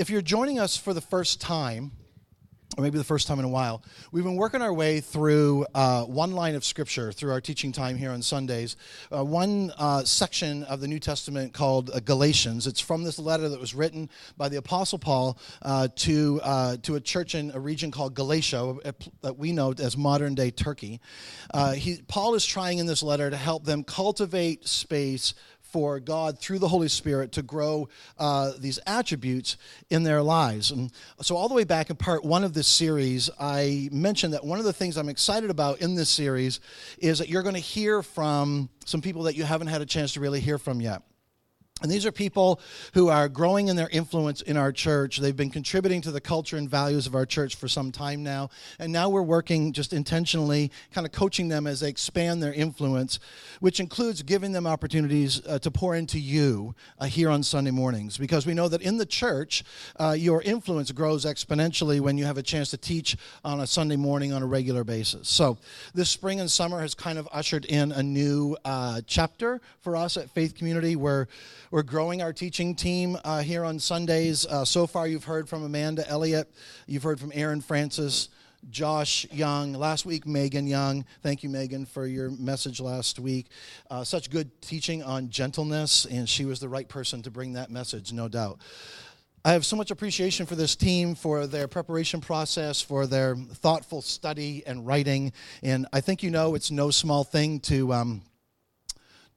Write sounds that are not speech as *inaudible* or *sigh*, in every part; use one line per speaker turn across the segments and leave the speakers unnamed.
if you're joining us for the first time, or maybe the first time in a while, we've been working our way through uh, one line of scripture through our teaching time here on Sundays, uh, one uh, section of the New Testament called uh, Galatians. It's from this letter that was written by the Apostle Paul uh, to, uh, to a church in a region called Galatia, that we know as modern day Turkey. He, Paul is trying in this letter to help them cultivate space for God through the Holy Spirit to grow uh, these attributes in their lives. And so, all the way back in part one of this series, I mentioned that one of the things I'm excited about in this series is that you're going to hear from some people that you haven't had a chance to really hear from yet. And these are people who are growing in their influence in our church. They've been contributing to the culture and values of our church for some time now. And now we're working just intentionally, kind of coaching them as they expand their influence, which includes giving them opportunities uh, to pour into you uh, here on Sunday mornings. Because we know that in the church, uh, your influence grows exponentially when you have a chance to teach on a Sunday morning on a regular basis. So this spring and summer has kind of ushered in a new uh, chapter for us at Faith Community where we're growing our teaching team uh, here on Sundays. Uh, so far, you've heard from Amanda Elliott, you've heard from Aaron Francis. Josh Young. Last week, Megan Young. Thank you, Megan, for your message last week. Uh, such good teaching on gentleness, and she was the right person to bring that message, no doubt. I have so much appreciation for this team, for their preparation process, for their thoughtful study and writing. And I think you know it's no small thing to. Um,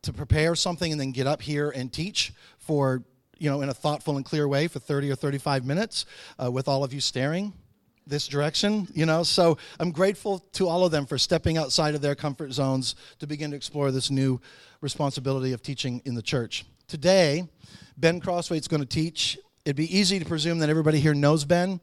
to prepare something and then get up here and teach for you know in a thoughtful and clear way for 30 or 35 minutes uh, with all of you staring this direction you know so i'm grateful to all of them for stepping outside of their comfort zones to begin to explore this new responsibility of teaching in the church today ben Crossway is going to teach it'd be easy to presume that everybody here knows ben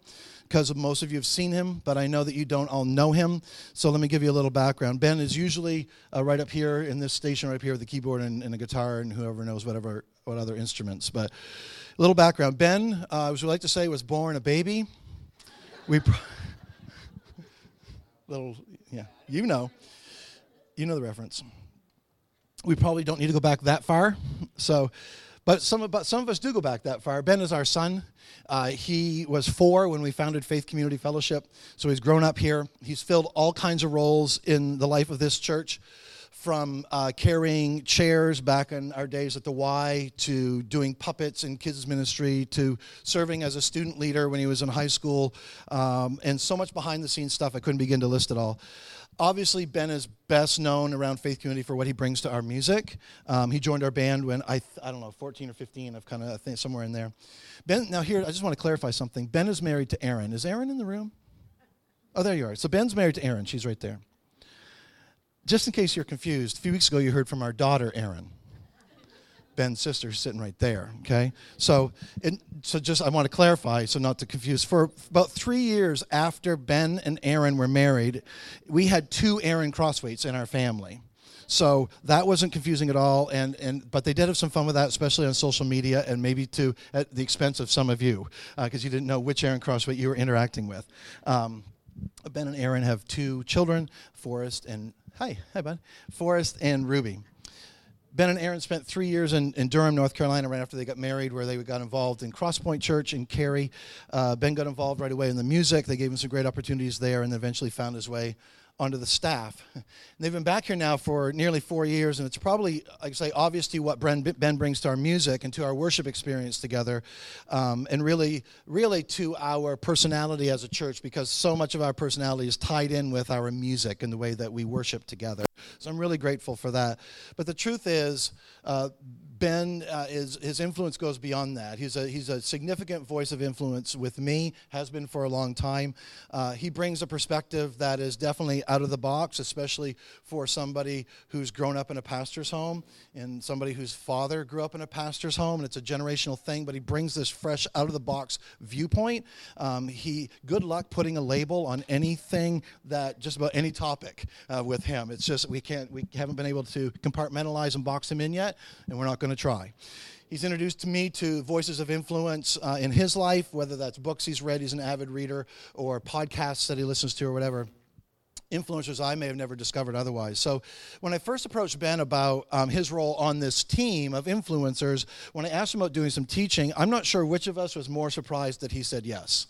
because most of you have seen him, but I know that you don't all know him. So let me give you a little background. Ben is usually uh, right up here in this station, right up here with the keyboard and, and a guitar and whoever knows whatever what other instruments. But a little background. Ben, uh, as we like to say, was born a baby. We pr- *laughs* little yeah, you know, you know the reference. We probably don't need to go back that far. So. But some, but some of us do go back that far. Ben is our son. Uh, he was four when we founded Faith Community Fellowship, so he's grown up here. He's filled all kinds of roles in the life of this church from uh, carrying chairs back in our days at the Y to doing puppets in kids' ministry to serving as a student leader when he was in high school, um, and so much behind the scenes stuff. I couldn't begin to list it all. Obviously, Ben is best known around Faith Community for what he brings to our music. Um, he joined our band when I, th- I don't know, 14 or 15, I've kind of think somewhere in there. Ben, now here, I just want to clarify something. Ben is married to Erin. Is Erin in the room? Oh, there you are. So Ben's married to Erin. She's right there just in case you're confused, a few weeks ago you heard from our daughter, Erin. Ben's sister sitting right there. Okay, so it, so just I want to clarify, so not to confuse. For about three years after Ben and Erin were married, we had two Erin Crossways in our family. So that wasn't confusing at all, and, and but they did have some fun with that, especially on social media, and maybe to at the expense of some of you, because uh, you didn't know which Erin Crossway you were interacting with. Um, ben and Erin have two children, Forrest and Hi, hi, bud. Forrest and Ruby. Ben and Erin spent three years in, in, Durham, North Carolina, right after they got married, where they got involved in Crosspoint Church in Cary. Uh, ben got involved right away in the music. They gave him some great opportunities there and eventually found his way onto the staff. *laughs* And they've been back here now for nearly four years, and it's probably, like I say, obvious to you what ben, ben brings to our music and to our worship experience together, um, and really, really to our personality as a church, because so much of our personality is tied in with our music and the way that we worship together. So I'm really grateful for that. But the truth is, uh, Ben uh, is his influence goes beyond that. He's a he's a significant voice of influence with me, has been for a long time. Uh, he brings a perspective that is definitely out of the box, especially for somebody who's grown up in a pastor's home and somebody whose father grew up in a pastor's home, and it's a generational thing. But he brings this fresh, out of the box viewpoint. Um, he good luck putting a label on anything that just about any topic uh, with him. It's just we can't we haven't been able to compartmentalize and box him in yet, and we're not going going to try. He's introduced me to voices of influence uh, in his life, whether that's books he's read, he's an avid reader, or podcasts that he listens to, or whatever. Influencers I may have never discovered otherwise. So, when I first approached Ben about um, his role on this team of influencers, when I asked him about doing some teaching, I'm not sure which of us was more surprised that he said yes.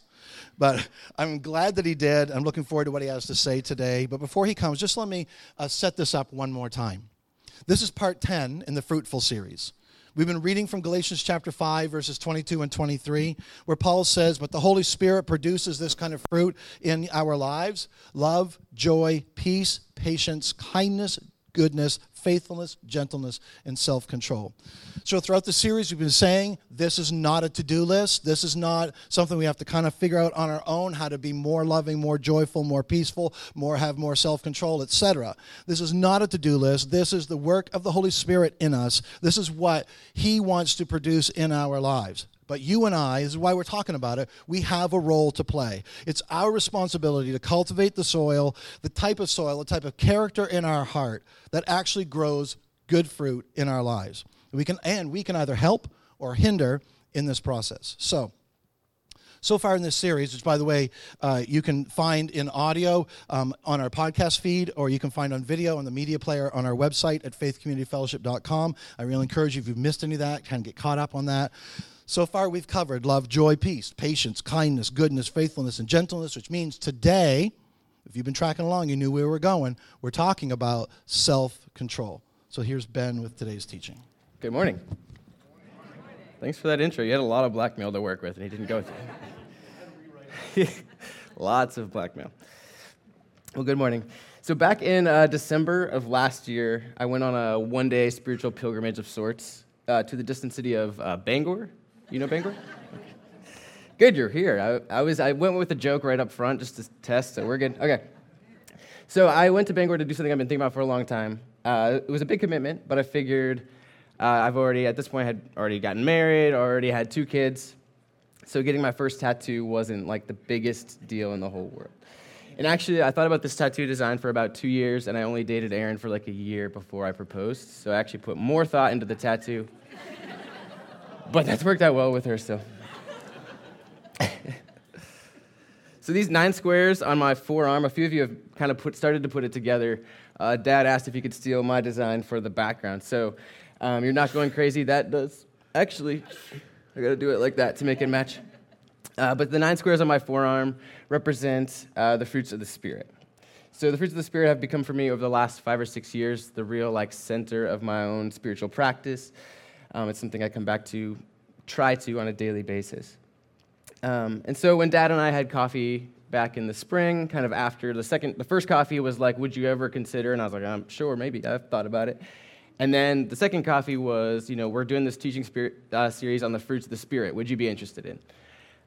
But *laughs* I'm glad that he did. I'm looking forward to what he has to say today. But before he comes, just let me uh, set this up one more time. This is part 10 in the Fruitful series. We've been reading from Galatians chapter 5, verses 22 and 23, where Paul says, But the Holy Spirit produces this kind of fruit in our lives love, joy, peace, patience, kindness, goodness, faithfulness, gentleness, and self control. So, throughout the series, we've been saying this is not a to do list. This is not something we have to kind of figure out on our own how to be more loving, more joyful, more peaceful, more have more self control, etc. This is not a to do list. This is the work of the Holy Spirit in us. This is what He wants to produce in our lives. But you and I, this is why we're talking about it, we have a role to play. It's our responsibility to cultivate the soil, the type of soil, the type of character in our heart that actually grows good fruit in our lives. We can, and we can either help or hinder in this process. So, so far in this series, which by the way, uh, you can find in audio um, on our podcast feed, or you can find on video on the media player on our website at faithcommunityfellowship.com. I really encourage you, if you've missed any of that, kind of get caught up on that. So far, we've covered love, joy, peace, patience, kindness, goodness, faithfulness, and gentleness, which means today, if you've been tracking along, you knew where we were going. We're talking about self control. So here's Ben with today's teaching.
Good morning. Good morning. Thanks for that intro. You had a lot of blackmail to work with, and he didn't go through. *laughs* Lots of blackmail. Well, good morning. So, back in uh, December of last year, I went on a one day spiritual pilgrimage of sorts uh, to the distant city of uh, Bangor you know Bangor? good, you're here. I, I, was, I went with a joke right up front just to test, so we're good. Okay. So I went to Bangor to do something I've been thinking about for a long time. Uh, it was a big commitment, but I figured uh, I've already, at this point, had already gotten married, already had two kids. So getting my first tattoo wasn't like the biggest deal in the whole world. And actually, I thought about this tattoo design for about two years, and I only dated Erin for like a year before I proposed. So I actually put more thought into the tattoo but that's worked out well with her, so. *laughs* so these nine squares on my forearm, a few of you have kind of put, started to put it together. Uh, Dad asked if you could steal my design for the background. So um, you're not going crazy. That does, actually, I gotta do it like that to make it match. Uh, but the nine squares on my forearm represent uh, the fruits of the Spirit. So the fruits of the Spirit have become for me over the last five or six years the real like center of my own spiritual practice. Um, it's something I come back to, try to on a daily basis. Um, and so when Dad and I had coffee back in the spring, kind of after the second, the first coffee was like, "Would you ever consider?" And I was like, "I'm sure, maybe. I've thought about it." And then the second coffee was, you know, we're doing this teaching spirit, uh, series on the fruits of the spirit. Would you be interested in?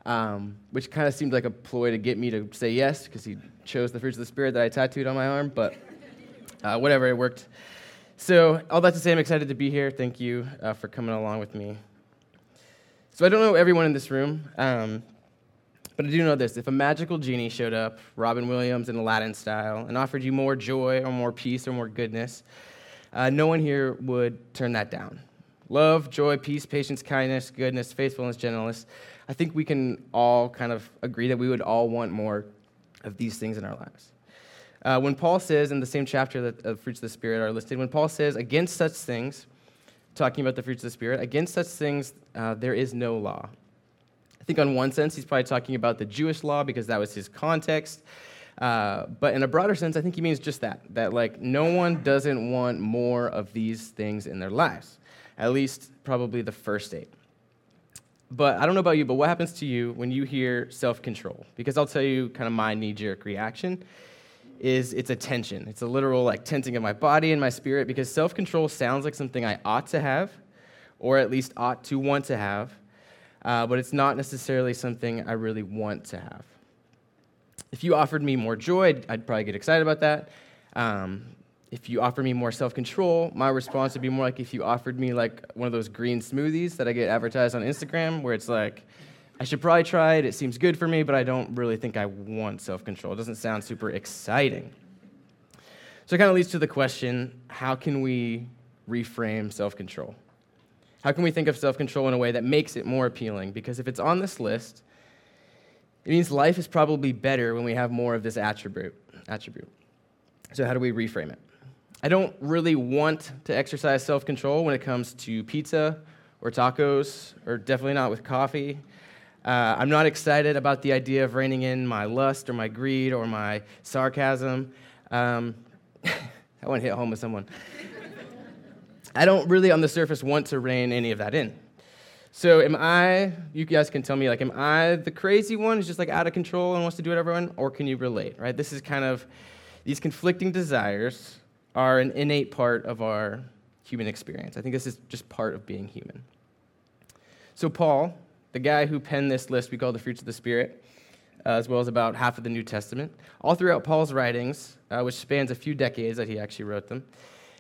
Um, which kind of seemed like a ploy to get me to say yes because he chose the fruits of the spirit that I tattooed on my arm. But uh, whatever, it worked. So, all that to say, I'm excited to be here. Thank you uh, for coming along with me. So, I don't know everyone in this room, um, but I do know this. If a magical genie showed up, Robin Williams in Aladdin style, and offered you more joy or more peace or more goodness, uh, no one here would turn that down. Love, joy, peace, patience, kindness, goodness, faithfulness, gentleness. I think we can all kind of agree that we would all want more of these things in our lives. Uh, when Paul says in the same chapter that the uh, fruits of the Spirit are listed, when Paul says, against such things, talking about the fruits of the Spirit, against such things uh, there is no law. I think, on one sense, he's probably talking about the Jewish law because that was his context. Uh, but in a broader sense, I think he means just that that, like, no one doesn't want more of these things in their lives, at least probably the first eight. But I don't know about you, but what happens to you when you hear self control? Because I'll tell you kind of my knee jerk reaction is it's a tension. It's a literal like tensing of my body and my spirit because self control sounds like something I ought to have, or at least ought to want to have, uh, but it's not necessarily something I really want to have. If you offered me more joy, I'd, I'd probably get excited about that. Um, if you offered me more self control, my response would be more like if you offered me like one of those green smoothies that I get advertised on Instagram where it's like, I should probably try it. It seems good for me, but I don't really think I want self control. It doesn't sound super exciting. So it kind of leads to the question how can we reframe self control? How can we think of self control in a way that makes it more appealing? Because if it's on this list, it means life is probably better when we have more of this attribute. attribute. So, how do we reframe it? I don't really want to exercise self control when it comes to pizza or tacos, or definitely not with coffee. Uh, I'm not excited about the idea of reining in my lust or my greed or my sarcasm. Um, *laughs* I want to hit home with someone. I don't really, on the surface, want to rein any of that in. So, am I, you guys can tell me, like, am I the crazy one who's just like out of control and wants to do it everyone? Or can you relate, right? This is kind of, these conflicting desires are an innate part of our human experience. I think this is just part of being human. So, Paul, the guy who penned this list we call the fruits of the Spirit, uh, as well as about half of the New Testament. All throughout Paul's writings, uh, which spans a few decades that he actually wrote them,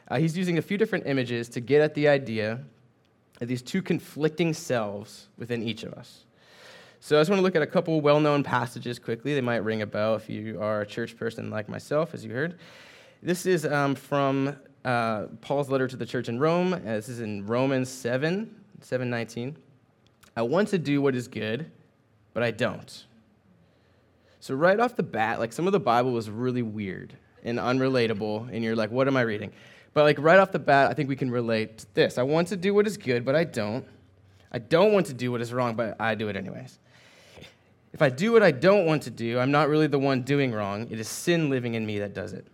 uh, he's using a few different images to get at the idea of these two conflicting selves within each of us. So I just want to look at a couple well known passages quickly. They might ring a bell if you are a church person like myself, as you heard. This is um, from uh, Paul's letter to the church in Rome. Uh, this is in Romans 7, 719. I want to do what is good, but I don't. So, right off the bat, like some of the Bible was really weird and unrelatable, and you're like, what am I reading? But, like, right off the bat, I think we can relate to this. I want to do what is good, but I don't. I don't want to do what is wrong, but I do it anyways. If I do what I don't want to do, I'm not really the one doing wrong. It is sin living in me that does it.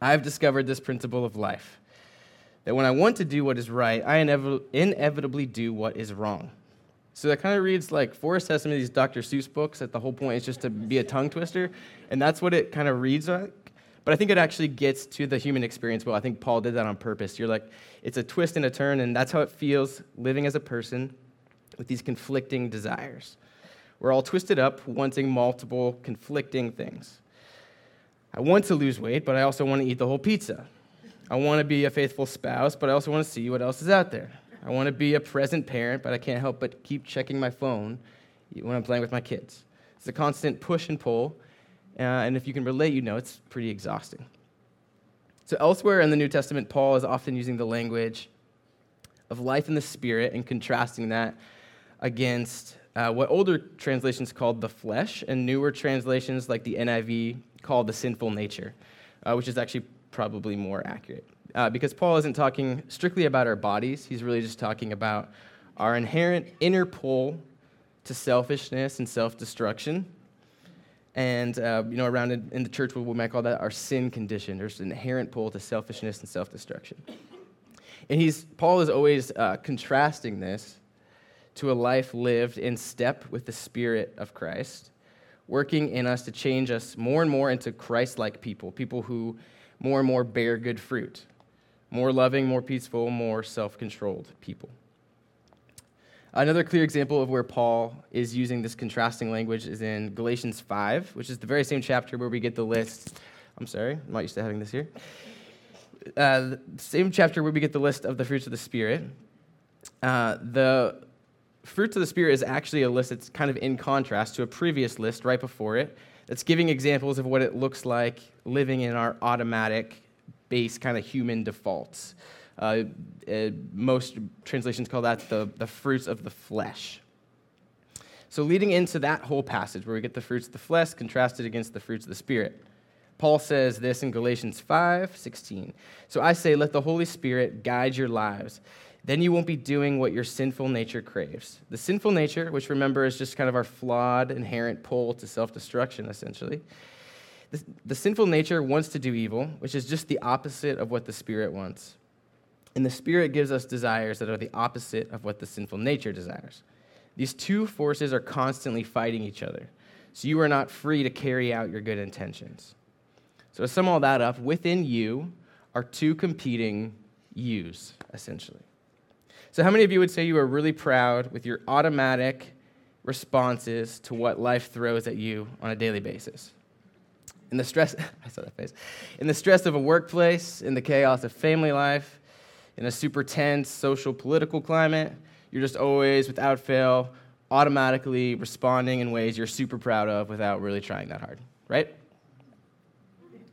I've discovered this principle of life that when I want to do what is right, I inevitably do what is wrong. So that kind of reads like Forrest has some of these Dr. Seuss books that the whole point is just to be a tongue twister, and that's what it kind of reads like. But I think it actually gets to the human experience well. I think Paul did that on purpose. You're like, it's a twist and a turn, and that's how it feels living as a person with these conflicting desires. We're all twisted up, wanting multiple conflicting things. I want to lose weight, but I also want to eat the whole pizza. I want to be a faithful spouse, but I also want to see what else is out there. I want to be a present parent, but I can't help but keep checking my phone when I'm playing with my kids. It's a constant push and pull, uh, and if you can relate, you know it's pretty exhausting. So, elsewhere in the New Testament, Paul is often using the language of life in the spirit and contrasting that against uh, what older translations called the flesh, and newer translations like the NIV called the sinful nature, uh, which is actually probably more accurate uh, because Paul isn't talking strictly about our bodies, he's really just talking about our inherent inner pull to selfishness and self destruction. And, uh, you know, around in, in the church, we might call that our sin condition. There's an inherent pull to selfishness and self destruction. And he's, Paul is always uh, contrasting this to a life lived in step with the Spirit of Christ, working in us to change us more and more into Christ like people, people who more and more bear good fruit more loving, more peaceful, more self controlled people. Another clear example of where Paul is using this contrasting language is in Galatians 5, which is the very same chapter where we get the list. I'm sorry, I'm not used to having this here. Uh, same chapter where we get the list of the fruits of the Spirit. Uh, the fruits of the Spirit is actually a list that's kind of in contrast to a previous list right before it, that's giving examples of what it looks like living in our automatic base kind of human defaults. Uh, uh, most translations call that the, the fruits of the flesh. So, leading into that whole passage where we get the fruits of the flesh contrasted against the fruits of the Spirit, Paul says this in Galatians 5 16. So I say, let the Holy Spirit guide your lives. Then you won't be doing what your sinful nature craves. The sinful nature, which remember is just kind of our flawed, inherent pull to self destruction, essentially the, the sinful nature wants to do evil, which is just the opposite of what the Spirit wants. And the Spirit gives us desires that are the opposite of what the sinful nature desires. These two forces are constantly fighting each other. So you are not free to carry out your good intentions. So to sum all that up, within you are two competing yous, essentially. So, how many of you would say you are really proud with your automatic responses to what life throws at you on a daily basis? In the stress, *laughs* I saw that face. In the stress of a workplace, in the chaos of family life, in a super tense social political climate, you're just always, without fail, automatically responding in ways you're super proud of without really trying that hard, right?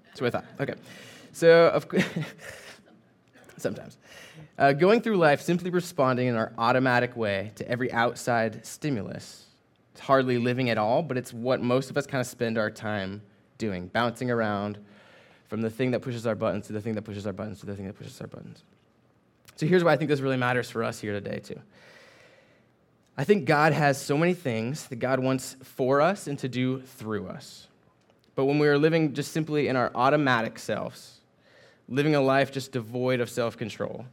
That's what I thought. Okay. So, of *laughs* sometimes. Uh, going through life simply responding in our automatic way to every outside stimulus. It's hardly living at all, but it's what most of us kind of spend our time doing, bouncing around from the thing that pushes our buttons to the thing that pushes our buttons to the thing that pushes our buttons. So here's why I think this really matters for us here today, too. I think God has so many things that God wants for us and to do through us. But when we are living just simply in our automatic selves, living a life just devoid of self control,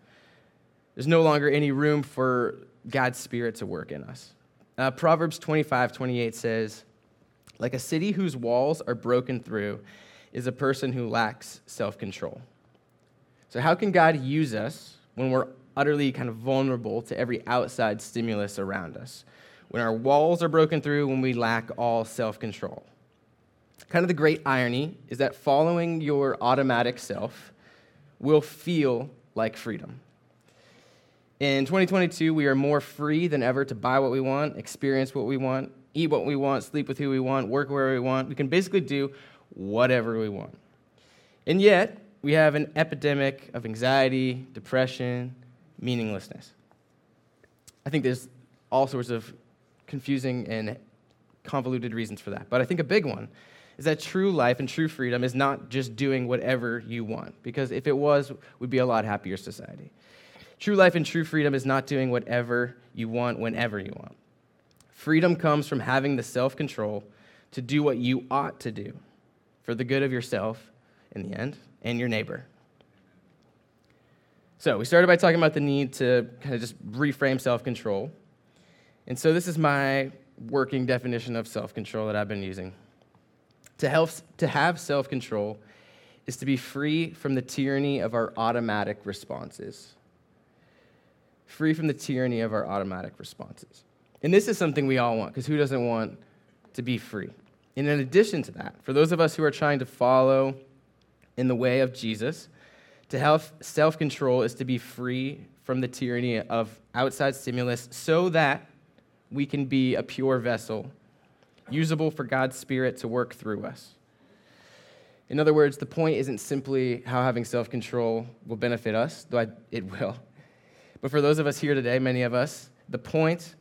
there's no longer any room for God's Spirit to work in us. Uh, Proverbs 25 28 says, like a city whose walls are broken through is a person who lacks self control. So, how can God use us when we're utterly kind of vulnerable to every outside stimulus around us? When our walls are broken through, when we lack all self control. Kind of the great irony is that following your automatic self will feel like freedom. In 2022, we are more free than ever to buy what we want, experience what we want, eat what we want, sleep with who we want, work where we want. We can basically do whatever we want. And yet, we have an epidemic of anxiety, depression, meaninglessness. I think there's all sorts of confusing and convoluted reasons for that. But I think a big one is that true life and true freedom is not just doing whatever you want, because if it was, we'd be a lot happier society. True life and true freedom is not doing whatever you want whenever you want. Freedom comes from having the self control to do what you ought to do for the good of yourself in the end and your neighbor. So, we started by talking about the need to kind of just reframe self control. And so, this is my working definition of self control that I've been using. To, help, to have self control is to be free from the tyranny of our automatic responses. Free from the tyranny of our automatic responses. And this is something we all want, because who doesn't want to be free? And in addition to that, for those of us who are trying to follow in the way of Jesus, to have self control is to be free from the tyranny of outside stimulus so that we can be a pure vessel, usable for God's Spirit to work through us. In other words, the point isn't simply how having self control will benefit us, though I, it will. But for those of us here today, many of us, the point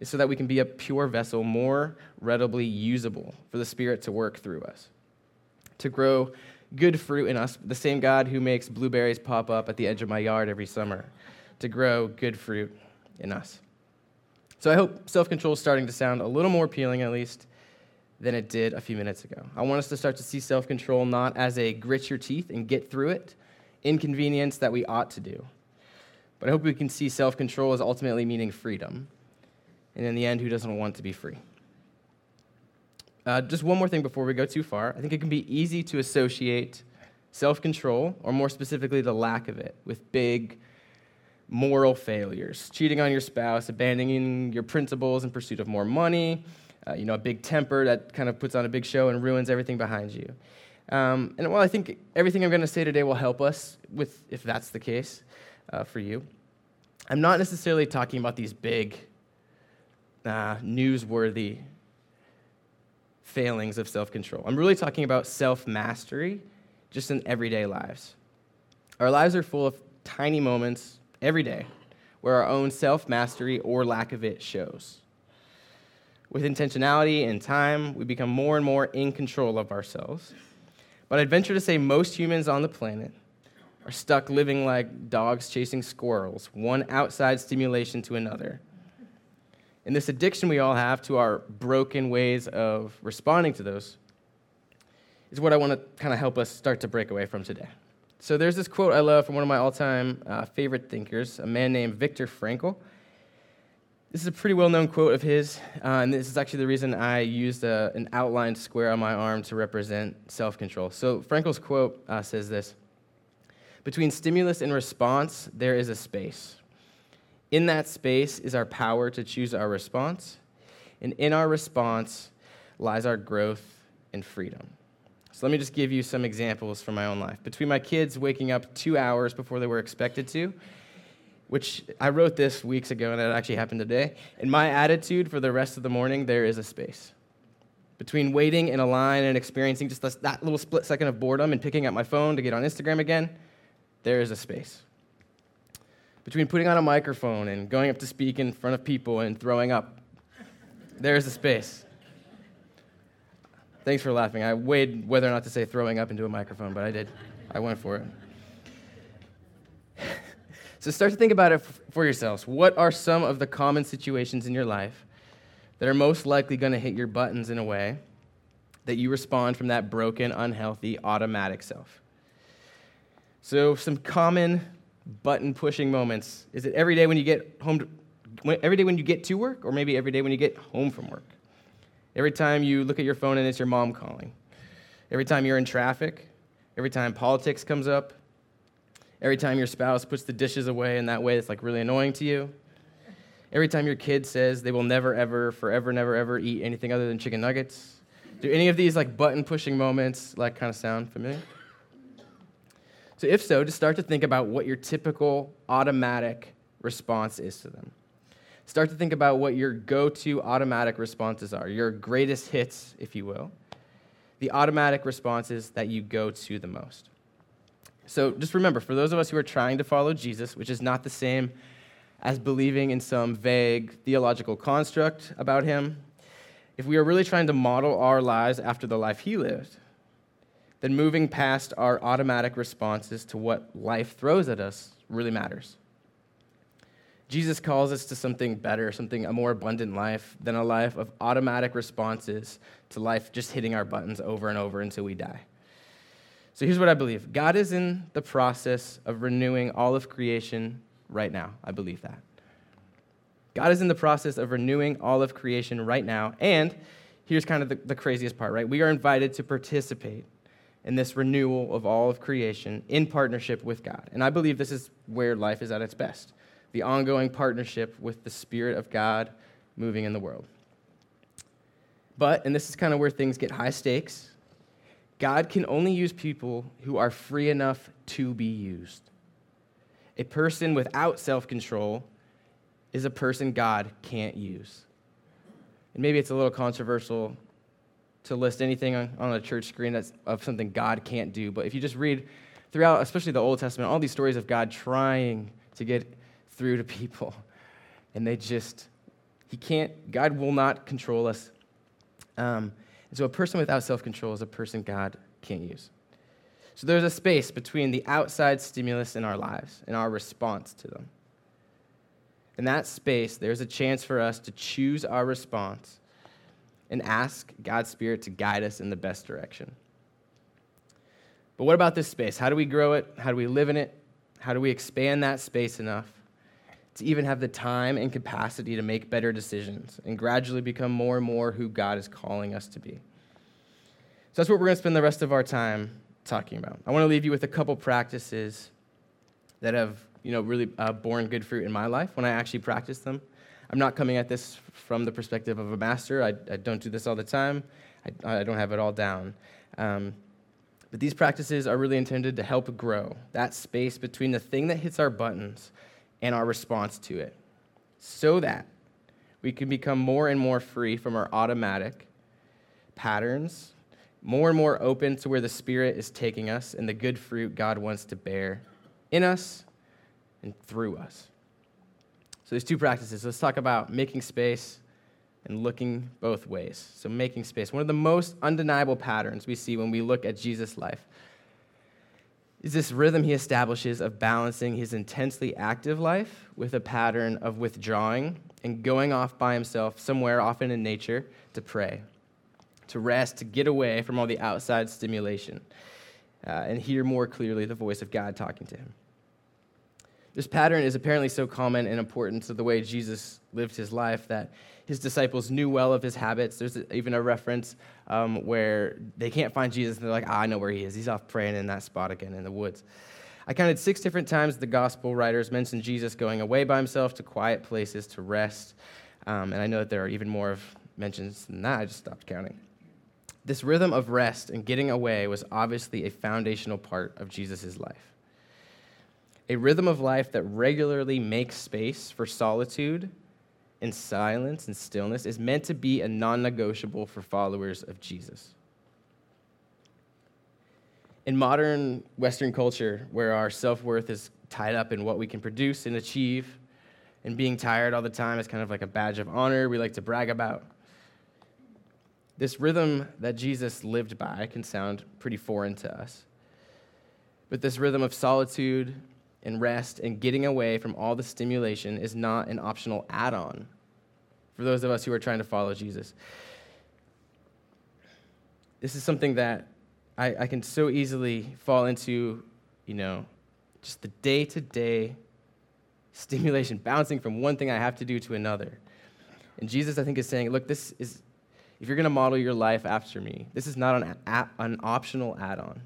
is so that we can be a pure vessel, more readily usable for the Spirit to work through us, to grow good fruit in us, the same God who makes blueberries pop up at the edge of my yard every summer, to grow good fruit in us. So I hope self control is starting to sound a little more appealing, at least, than it did a few minutes ago. I want us to start to see self control not as a grit your teeth and get through it inconvenience that we ought to do, but I hope we can see self control as ultimately meaning freedom and in the end, who doesn't want to be free? Uh, just one more thing before we go too far. I think it can be easy to associate self control, or more specifically, the lack of it, with big moral failures cheating on your spouse, abandoning your principles in pursuit of more money, uh, you know, a big temper that kind of puts on a big show and ruins everything behind you. Um, and while I think everything I'm going to say today will help us with if that's the case uh, for you, I'm not necessarily talking about these big uh, newsworthy failings of self control. I'm really talking about self mastery just in everyday lives. Our lives are full of tiny moments every day where our own self mastery or lack of it shows. With intentionality and time, we become more and more in control of ourselves. But I'd venture to say most humans on the planet are stuck living like dogs chasing squirrels, one outside stimulation to another, and this addiction we all have to our broken ways of responding to those is what I want to kind of help us start to break away from today. So there's this quote I love from one of my all time uh, favorite thinkers, a man named Viktor Frankl. This is a pretty well known quote of his, uh, and this is actually the reason I used a, uh, an outlined square on my arm to represent self control. So Frankl's quote uh, says this Between stimulus and response, there is a space. In that space is our power to choose our response, and in our response lies our growth and freedom. So let me just give you some examples from my own life. Between my kids waking up two hours before they were expected to, which I wrote this weeks ago and it actually happened today, and my attitude for the rest of the morning, there is a space. Between waiting in a line and experiencing just that little split second of boredom and picking up my phone to get on Instagram again, there is a space between putting on a microphone and going up to speak in front of people and throwing up. There is a space. Thanks for laughing. I weighed whether or not to say throwing up into a microphone, but I did. I went for it. *laughs* so start to think about it f- for yourselves. What are some of the common situations in your life that are most likely going to hit your buttons in a way that you respond from that broken, unhealthy, automatic self? So, some common button pushing moments? Is it every day when you get home, to, every day when you get to work, or maybe every day when you get home from work? Every time you look at your phone and it's your mom calling. Every time you're in traffic. Every time politics comes up. Every time your spouse puts the dishes away in that way that's like really annoying to you. Every time your kid says they will never, ever, forever, never, ever eat anything other than chicken nuggets. Do any of these like button pushing moments like kind of sound familiar? So, if so, just start to think about what your typical automatic response is to them. Start to think about what your go to automatic responses are, your greatest hits, if you will, the automatic responses that you go to the most. So, just remember for those of us who are trying to follow Jesus, which is not the same as believing in some vague theological construct about him, if we are really trying to model our lives after the life he lived, then moving past our automatic responses to what life throws at us really matters. Jesus calls us to something better, something a more abundant life than a life of automatic responses to life just hitting our buttons over and over until we die. So here's what I believe God is in the process of renewing all of creation right now. I believe that. God is in the process of renewing all of creation right now. And here's kind of the, the craziest part, right? We are invited to participate and this renewal of all of creation in partnership with God. And I believe this is where life is at its best the ongoing partnership with the Spirit of God moving in the world. But, and this is kind of where things get high stakes, God can only use people who are free enough to be used. A person without self control is a person God can't use. And maybe it's a little controversial to list anything on, on a church screen that's of something God can't do. But if you just read throughout, especially the Old Testament, all these stories of God trying to get through to people, and they just, He can't, God will not control us. Um, so a person without self control is a person God can't use. So there's a space between the outside stimulus in our lives and our response to them. In that space, there's a chance for us to choose our response and ask God's Spirit to guide us in the best direction. But what about this space? How do we grow it? How do we live in it? How do we expand that space enough to even have the time and capacity to make better decisions and gradually become more and more who God is calling us to be? So that's what we're going to spend the rest of our time talking about. I want to leave you with a couple practices that have you know, really uh, borne good fruit in my life when I actually practice them. I'm not coming at this from the perspective of a master. I, I don't do this all the time. I, I don't have it all down. Um, but these practices are really intended to help grow that space between the thing that hits our buttons and our response to it so that we can become more and more free from our automatic patterns, more and more open to where the Spirit is taking us and the good fruit God wants to bear in us and through us. So there's two practices. Let's talk about making space and looking both ways. So making space. One of the most undeniable patterns we see when we look at Jesus' life is this rhythm he establishes of balancing his intensely active life with a pattern of withdrawing and going off by himself somewhere, often in nature, to pray, to rest, to get away from all the outside stimulation, uh, and hear more clearly the voice of God talking to him. This pattern is apparently so common and important to the way Jesus lived his life that his disciples knew well of his habits. There's even a reference um, where they can't find Jesus and they're like, ah, I know where he is. He's off praying in that spot again in the woods. I counted six different times the gospel writers mention Jesus going away by himself to quiet places to rest. Um, and I know that there are even more of mentions than that. I just stopped counting. This rhythm of rest and getting away was obviously a foundational part of Jesus' life a rhythm of life that regularly makes space for solitude and silence and stillness is meant to be a non negotiable for followers of Jesus. In modern Western culture, where our self worth is tied up in what we can produce and achieve, and being tired all the time is kind of like a badge of honor we like to brag about. This rhythm that Jesus lived by can sound pretty foreign to us. But this rhythm of solitude and rest and getting away from all the stimulation is not an optional add on for those of us who are trying to follow Jesus. This is something that I, I can so easily fall into, you know, just the day to day stimulation, *laughs* bouncing from one thing I have to do to another. And Jesus, I think, is saying, look, this is, if you're going to model your life after me, this is not an, an optional add on.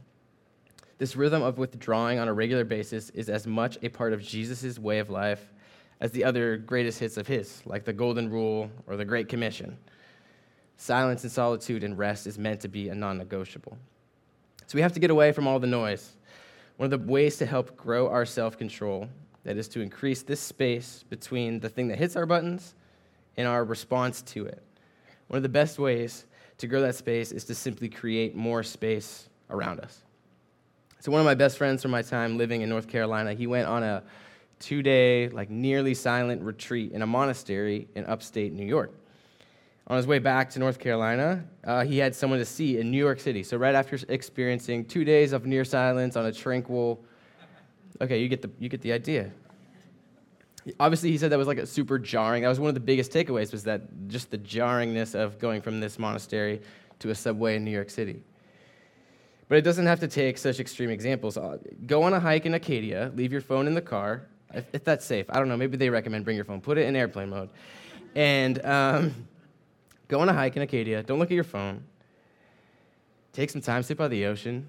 This rhythm of withdrawing on a regular basis is as much a part of Jesus' way of life as the other greatest hits of his, like the Golden Rule or the Great Commission. Silence and solitude and rest is meant to be a non negotiable. So we have to get away from all the noise. One of the ways to help grow our self control that is to increase this space between the thing that hits our buttons and our response to it. One of the best ways to grow that space is to simply create more space around us. So one of my best friends from my time living in North Carolina, he went on a two-day, like nearly silent retreat in a monastery in upstate New York. On his way back to North Carolina, uh, he had someone to see in New York City. So right after experiencing two days of near silence on a tranquil, okay, you get the you get the idea. Obviously, he said that was like a super jarring. That was one of the biggest takeaways was that just the jarringness of going from this monastery to a subway in New York City. But it doesn't have to take such extreme examples. Uh, go on a hike in Acadia, leave your phone in the car, if, if that's safe. I don't know, maybe they recommend bring your phone, put it in airplane mode. And um, go on a hike in Acadia, don't look at your phone. Take some time, sit by the ocean,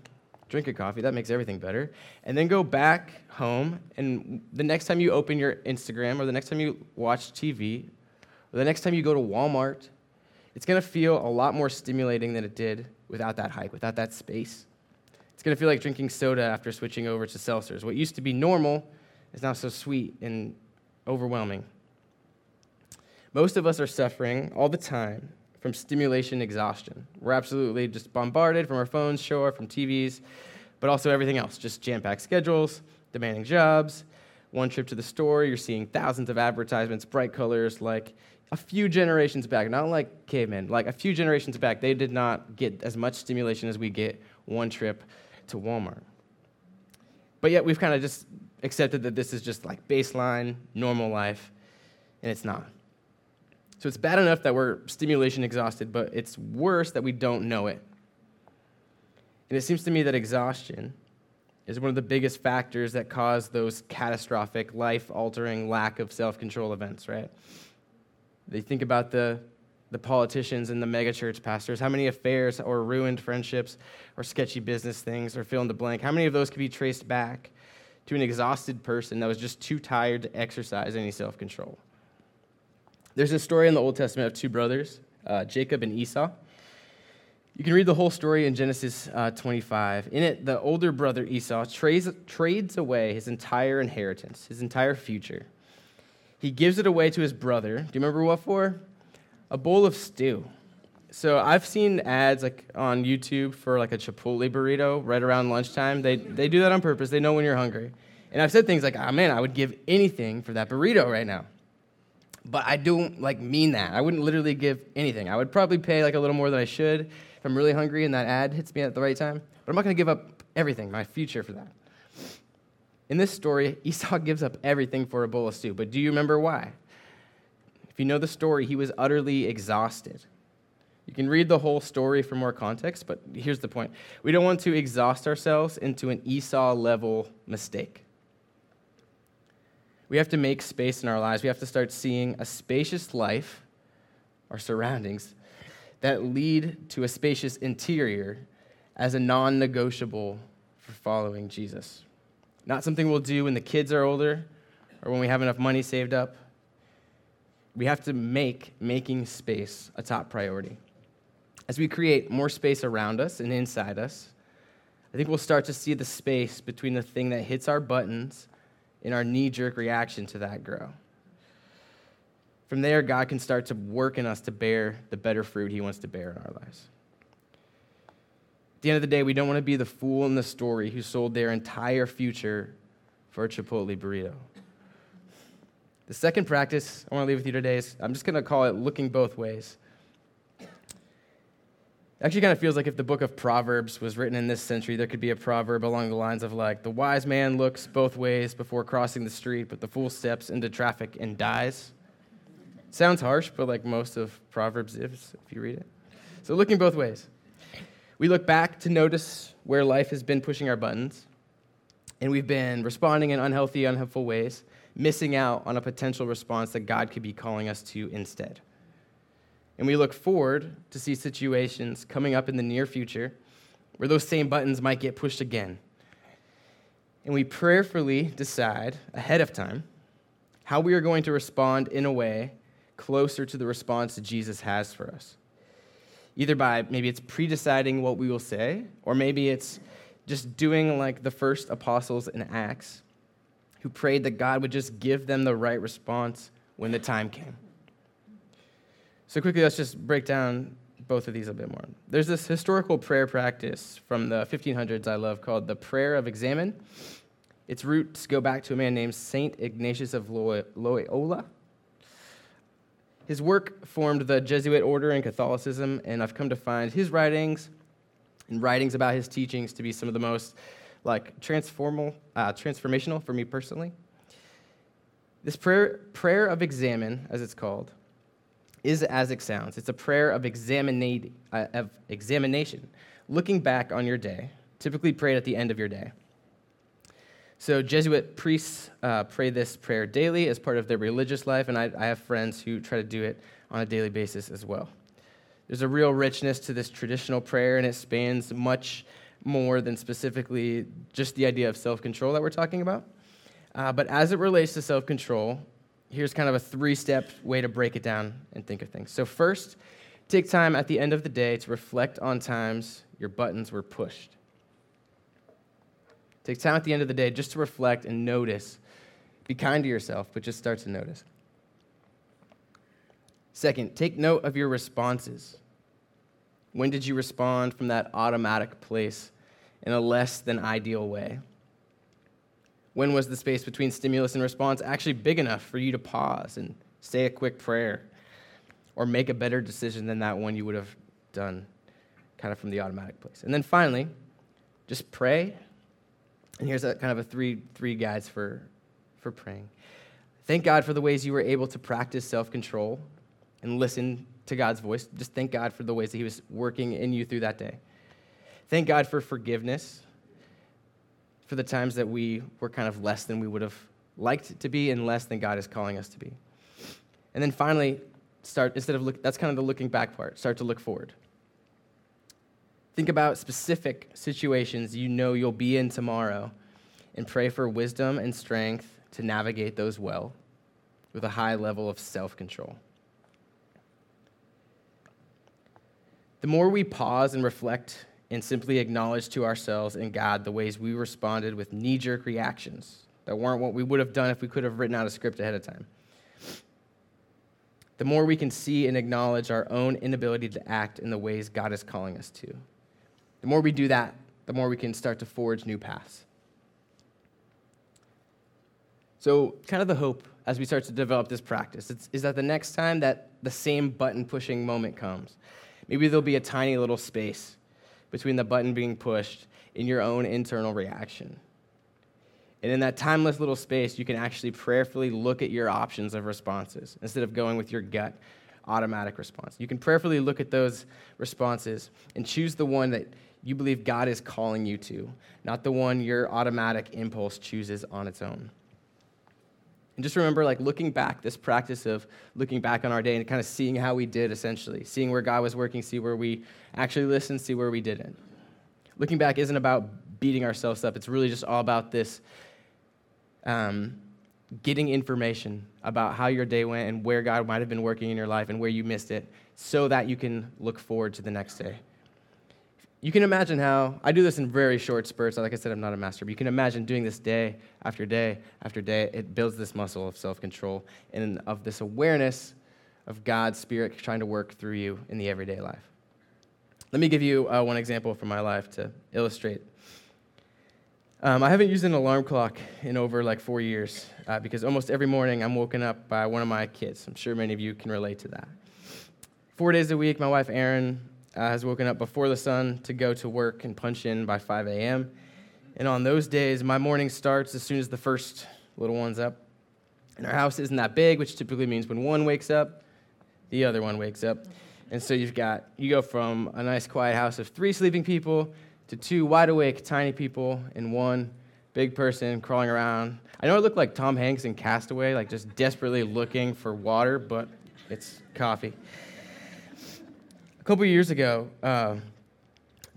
drink your coffee, that makes everything better. And then go back home, and the next time you open your Instagram, or the next time you watch TV, or the next time you go to Walmart, it's gonna feel a lot more stimulating than it did without that hike, without that space. It's going to feel like drinking soda after switching over to seltzers. What used to be normal is now so sweet and overwhelming. Most of us are suffering all the time from stimulation exhaustion. We're absolutely just bombarded from our phones, sure, from TVs, but also everything else just jam packed schedules, demanding jobs. One trip to the store, you're seeing thousands of advertisements, bright colors, like a few generations back, not like cavemen, like a few generations back, they did not get as much stimulation as we get one trip to Walmart. But yet we've kind of just accepted that this is just like baseline, normal life, and it's not. So it's bad enough that we're stimulation exhausted, but it's worse that we don't know it. And it seems to me that exhaustion is one of the biggest factors that cause those catastrophic, life altering, lack of self control events, right? They think about the the politicians and the megachurch pastors? How many affairs or ruined friendships or sketchy business things or fill in the blank? How many of those could be traced back to an exhausted person that was just too tired to exercise any self control? There's a story in the Old Testament of two brothers, uh, Jacob and Esau. You can read the whole story in Genesis uh, 25. In it, the older brother Esau trades, trades away his entire inheritance, his entire future. He gives it away to his brother. Do you remember what for? a bowl of stew. So I've seen ads like on YouTube for like a Chipotle burrito right around lunchtime. They they do that on purpose. They know when you're hungry. And I've said things like, "Ah man, I would give anything for that burrito right now." But I don't like mean that. I wouldn't literally give anything. I would probably pay like a little more than I should if I'm really hungry and that ad hits me at the right time. But I'm not going to give up everything, my future for that. In this story, *laughs* Esau gives up everything for a bowl of stew. But do you remember why? you know the story, he was utterly exhausted. You can read the whole story for more context, but here's the point. We don't want to exhaust ourselves into an Esau level mistake. We have to make space in our lives. We have to start seeing a spacious life, our surroundings, that lead to a spacious interior as a non negotiable for following Jesus. Not something we'll do when the kids are older or when we have enough money saved up we have to make making space a top priority. As we create more space around us and inside us, I think we'll start to see the space between the thing that hits our buttons and our knee jerk reaction to that grow. From there, God can start to work in us to bear the better fruit He wants to bear in our lives. At the end of the day, we don't want to be the fool in the story who sold their entire future for a Chipotle burrito. The second practice I want to leave with you today is I'm just going to call it looking both ways. It actually, kind of feels like if the book of Proverbs was written in this century, there could be a proverb along the lines of like, the wise man looks both ways before crossing the street, but the fool steps into traffic and dies. sounds harsh, but like most of Proverbs is, if you read it. So, looking both ways. We look back to notice where life has been pushing our buttons, and we've been responding in unhealthy, unhelpful ways missing out on a potential response that God could be calling us to instead. And we look forward to see situations coming up in the near future where those same buttons might get pushed again. And we prayerfully decide ahead of time how we are going to respond in a way closer to the response that Jesus has for us. Either by maybe it's pre deciding what we will say, or maybe it's just doing like the first apostles in Acts who prayed that God would just give them the right response when the time came. So, quickly, let's just break down both of these a bit more. There's this historical prayer practice from the 1500s I love called the Prayer of Examen. Its roots go back to a man named St. Ignatius of Loyola. His work formed the Jesuit order in Catholicism, and I've come to find his writings and writings about his teachings to be some of the most like transformal, uh, transformational for me personally. This prayer, prayer of examen, as it's called, is as it sounds. It's a prayer of, examinati- uh, of examination, looking back on your day, typically prayed at the end of your day. So, Jesuit priests uh, pray this prayer daily as part of their religious life, and I, I have friends who try to do it on a daily basis as well. There's a real richness to this traditional prayer, and it spans much more than specifically just the idea of self control that we're talking about. Uh, but as it relates to self control, here's kind of a three step way to break it down and think of things. So, first, take time at the end of the day to reflect on times your buttons were pushed. Take time at the end of the day just to reflect and notice. Be kind to yourself, but just start to notice. Second, take note of your responses. When did you respond from that automatic place in a less than ideal way? When was the space between stimulus and response actually big enough for you to pause and say a quick prayer or make a better decision than that one you would have done kind of from the automatic place? And then finally, just pray. And here's a, kind of a three, three guides for, for praying. Thank God for the ways you were able to practice self control and listen to God's voice. Just thank God for the ways that He was working in you through that day. Thank God for forgiveness, for the times that we were kind of less than we would have liked to be and less than God is calling us to be. And then finally, start instead of look that's kind of the looking back part start to look forward think about specific situations you know you'll be in tomorrow and pray for wisdom and strength to navigate those well with a high level of self-control The more we pause and reflect and simply acknowledge to ourselves and God the ways we responded with knee jerk reactions that weren't what we would have done if we could have written out a script ahead of time, the more we can see and acknowledge our own inability to act in the ways God is calling us to. The more we do that, the more we can start to forge new paths. So, kind of the hope as we start to develop this practice is that the next time that the same button pushing moment comes, Maybe there'll be a tiny little space between the button being pushed and your own internal reaction. And in that timeless little space, you can actually prayerfully look at your options of responses instead of going with your gut automatic response. You can prayerfully look at those responses and choose the one that you believe God is calling you to, not the one your automatic impulse chooses on its own. And just remember, like, looking back, this practice of looking back on our day and kind of seeing how we did, essentially, seeing where God was working, see where we actually listened, see where we didn't. Looking back isn't about beating ourselves up, it's really just all about this um, getting information about how your day went and where God might have been working in your life and where you missed it so that you can look forward to the next day you can imagine how I do this in very short spurts. Like I said, I'm not a master, but you can imagine doing this day after day after day. It builds this muscle of self control and of this awareness of God's Spirit trying to work through you in the everyday life. Let me give you uh, one example from my life to illustrate. Um, I haven't used an alarm clock in over like four years uh, because almost every morning I'm woken up by one of my kids. I'm sure many of you can relate to that. Four days a week, my wife Erin uh, has woken up before the sun to go to work and punch in by 5 a.m. And on those days, my morning starts as soon as the first little one's up. And our house isn't that big, which typically means when one wakes up, the other one wakes up. And so you've got, you go from a nice quiet house of three sleeping people to two wide awake tiny people and one big person crawling around. I know it looked like Tom Hanks in Castaway, like just desperately looking for water, but it's coffee a couple years ago, uh,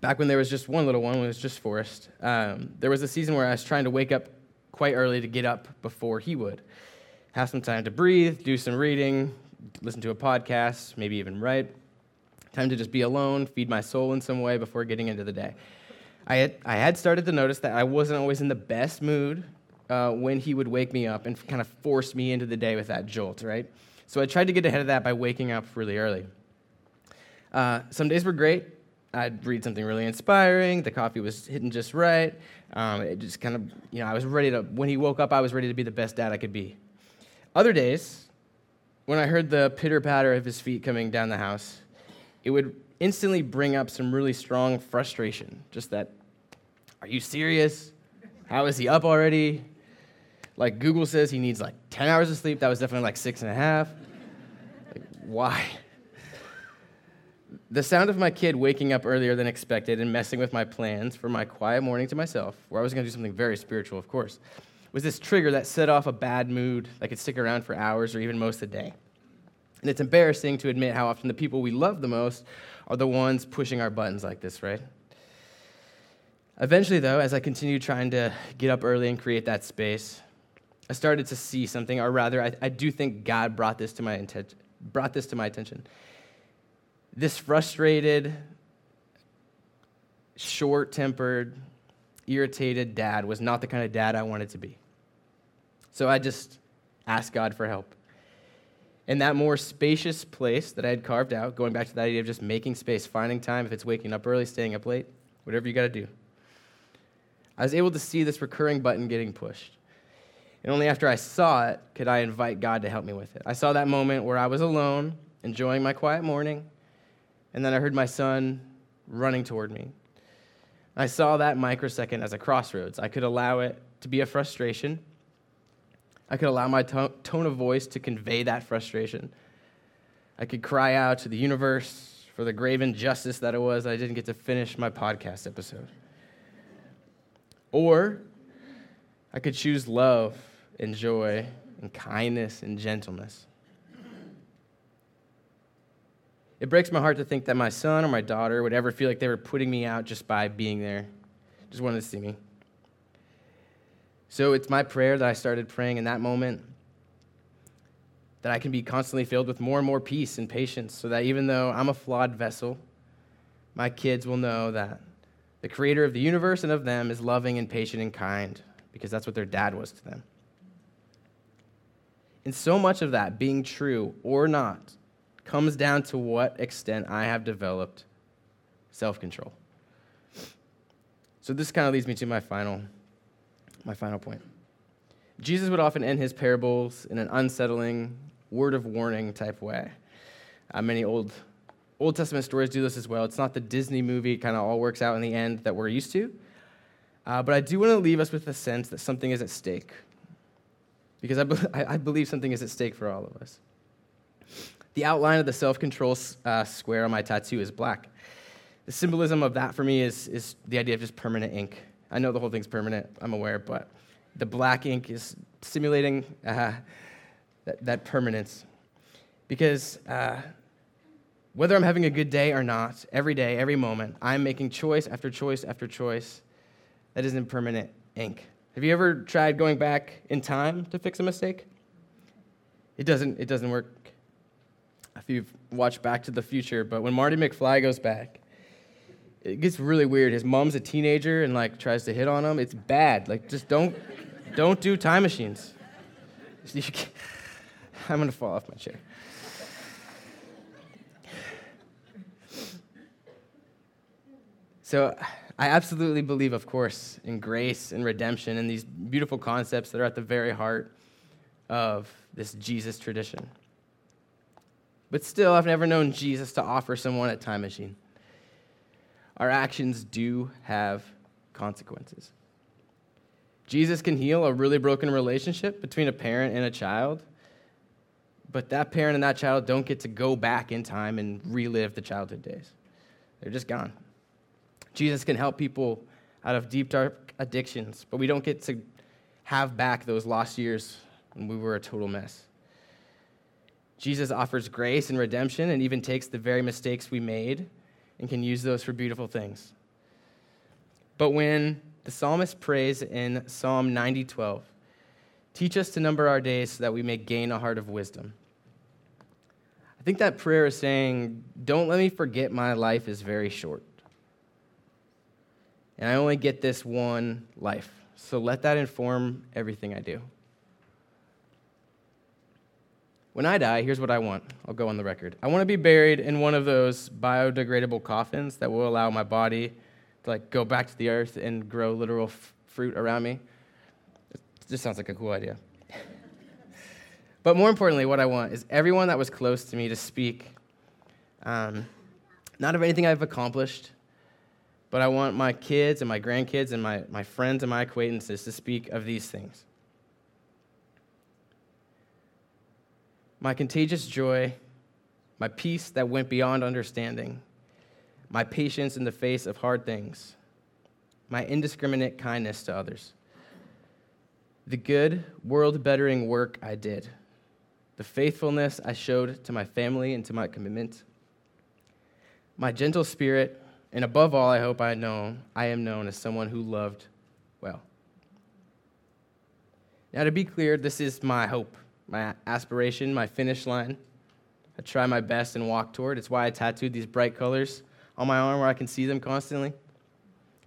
back when there was just one little one, when it was just Forrest, um, there was a season where I was trying to wake up quite early to get up before he would. Have some time to breathe, do some reading, listen to a podcast, maybe even write. Time to just be alone, feed my soul in some way before getting into the day. I had, I had started to notice that I wasn't always in the best mood uh, when he would wake me up and kind of force me into the day with that jolt, right? So I tried to get ahead of that by waking up really early. Uh, some days were great. I'd read something really inspiring. The coffee was hitting just right. Um, it just kind of, you know, I was ready to, when he woke up, I was ready to be the best dad I could be. Other days, when I heard the pitter patter of his feet coming down the house, it would instantly bring up some really strong frustration. Just that, are you serious? How is he up already? Like Google says he needs like 10 hours of sleep. That was definitely like six and a half. Like, why? The sound of my kid waking up earlier than expected and messing with my plans for my quiet morning to myself, where I was going to do something very spiritual, of course, was this trigger that set off a bad mood that could stick around for hours or even most of the day. And it's embarrassing to admit how often the people we love the most are the ones pushing our buttons like this, right? Eventually, though, as I continued trying to get up early and create that space, I started to see something, or rather, I, I do think God brought this to my inten- brought this to my attention this frustrated, short tempered, irritated dad was not the kind of dad I wanted to be. So I just asked God for help. In that more spacious place that I had carved out, going back to that idea of just making space, finding time, if it's waking up early, staying up late, whatever you got to do, I was able to see this recurring button getting pushed. And only after I saw it could I invite God to help me with it. I saw that moment where I was alone, enjoying my quiet morning, and then I heard my son running toward me. I saw that microsecond as a crossroads. I could allow it to be a frustration. I could allow my to- tone of voice to convey that frustration. I could cry out to the universe for the grave injustice that it was I didn't get to finish my podcast episode. Or I could choose love and joy and kindness and gentleness. It breaks my heart to think that my son or my daughter would ever feel like they were putting me out just by being there, just wanted to see me. So it's my prayer that I started praying in that moment that I can be constantly filled with more and more peace and patience so that even though I'm a flawed vessel, my kids will know that the creator of the universe and of them is loving and patient and kind because that's what their dad was to them. And so much of that being true or not comes down to what extent I have developed self control. So this kind of leads me to my final, my final point. Jesus would often end his parables in an unsettling, word of warning type way. Uh, many old Old Testament stories do this as well. It's not the Disney movie, kind of all works out in the end that we're used to. Uh, but I do want to leave us with the sense that something is at stake. Because I, be- I believe something is at stake for all of us. The outline of the self control uh, square on my tattoo is black. The symbolism of that for me is, is the idea of just permanent ink. I know the whole thing's permanent, I'm aware, but the black ink is simulating uh, that, that, permanence. Because uh, whether I'm having a good day or not, every day, every moment, I'm making choice after choice after choice that in permanent ink. Have you ever tried going back in time to fix a mistake? It doesn't, it doesn't work if you've watched Back to the Future, but when Marty McFly goes back, it gets really weird. His mom's a teenager and like tries to hit on him. It's bad. Like just don't don't do time machines. *laughs* I'm gonna fall off my chair. So I absolutely believe, of course, in grace and redemption and these beautiful concepts that are at the very heart of this Jesus tradition. But still, I've never known Jesus to offer someone a time machine. Our actions do have consequences. Jesus can heal a really broken relationship between a parent and a child, but that parent and that child don't get to go back in time and relive the childhood days. They're just gone. Jesus can help people out of deep, dark addictions, but we don't get to have back those lost years when we were a total mess. Jesus offers grace and redemption and even takes the very mistakes we made and can use those for beautiful things. But when the psalmist prays in Psalm 90:12, teach us to number our days so that we may gain a heart of wisdom. I think that prayer is saying, don't let me forget my life is very short. And I only get this one life. So let that inform everything I do. When I die, here's what I want. I'll go on the record. I want to be buried in one of those biodegradable coffins that will allow my body to like go back to the earth and grow literal f- fruit around me. It just sounds like a cool idea. *laughs* but more importantly, what I want is everyone that was close to me to speak, um, not of anything I've accomplished, but I want my kids and my grandkids and my, my friends and my acquaintances to speak of these things. my contagious joy, my peace that went beyond understanding, my patience in the face of hard things, my indiscriminate kindness to others, the good, world bettering work I did, the faithfulness I showed to my family and to my commitment, my gentle spirit, and above all, I hope I know I am known as someone who loved well. Now, to be clear, this is my hope my aspiration, my finish line. I try my best and walk toward. It's why I tattooed these bright colors on my arm where I can see them constantly.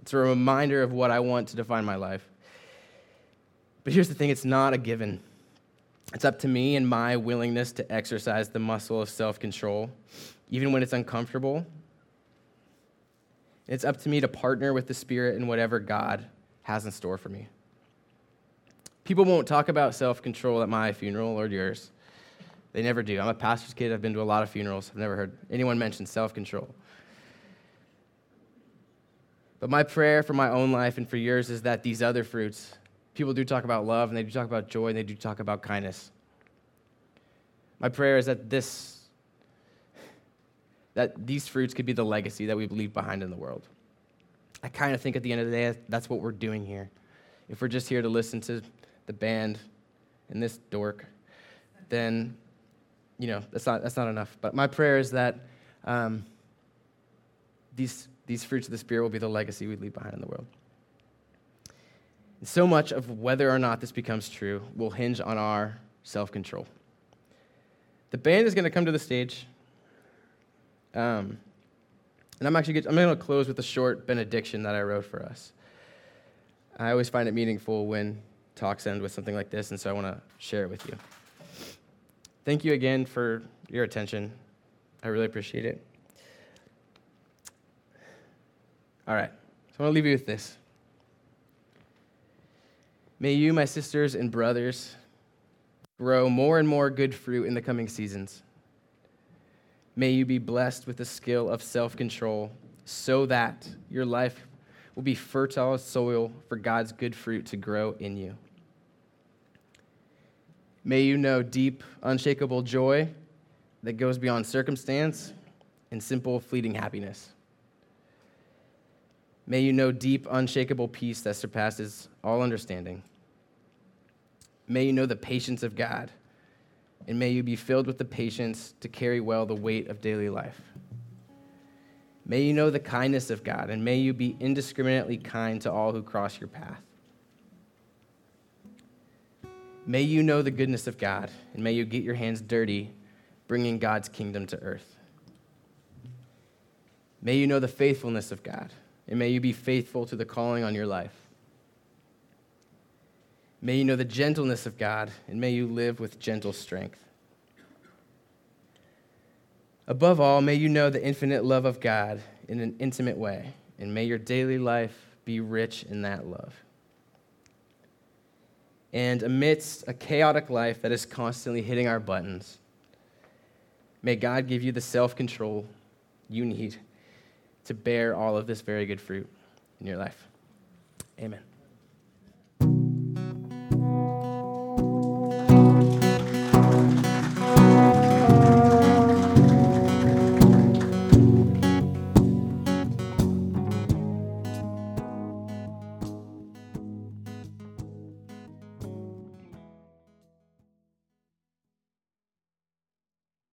It's a reminder of what I want to define my life. But here's the thing it's not a given. It's up to me and my willingness to exercise the muscle of self control, even when it's uncomfortable. It's up to me to partner with the Spirit in whatever God has in store for me. People won't talk about self control at my funeral or yours. They never do. I'm a pastor's kid. I've been to a lot of funerals. I've never heard anyone mention self control. But my prayer for my own life and for yours is that these other fruits, people do talk about love and they do talk about joy and they do talk about kindness. My prayer is that this that these fruits could be the legacy that we leave behind in the world. I kind of think at the end of the day that's what we're doing here. If we're just here to listen to the band, and this dork, then, you know, that's not, that's not enough. But my prayer is that um, these, these fruits of the Spirit will be the legacy we leave behind in the world. And so much of whether or not this becomes true will hinge on our self control. The band is going to come to the stage. Um, and I'm actually I'm going to close with a short benediction that I wrote for us. I always find it meaningful when talks end with something like this, and so I want to share it with you. Thank you again for your attention. I really appreciate it. All right, so I want to leave you with this. May you, my sisters and brothers, grow more and more good fruit in the coming seasons. May you be blessed with the skill of self control so that your life will be fertile soil for God's good fruit to grow in you. May you know deep, unshakable joy that goes beyond circumstance and simple, fleeting happiness. May you know deep, unshakable peace that surpasses all understanding. May you know the patience of God, and may you be filled with the patience to carry well the weight of daily life. May you know the kindness of God, and may you be indiscriminately kind to all who cross your path. May you know the goodness of God, and may you get your hands dirty bringing God's kingdom to earth. May you know the faithfulness of God, and may you be faithful to the calling on your life. May you know the gentleness of God, and may you live with gentle strength. Above all, may you know the infinite love of God in an intimate way, and may your daily life be rich in that love and amidst a chaotic life that is constantly hitting our buttons, may God give you the self control you need to bear all of this very good fruit in your life. Amen.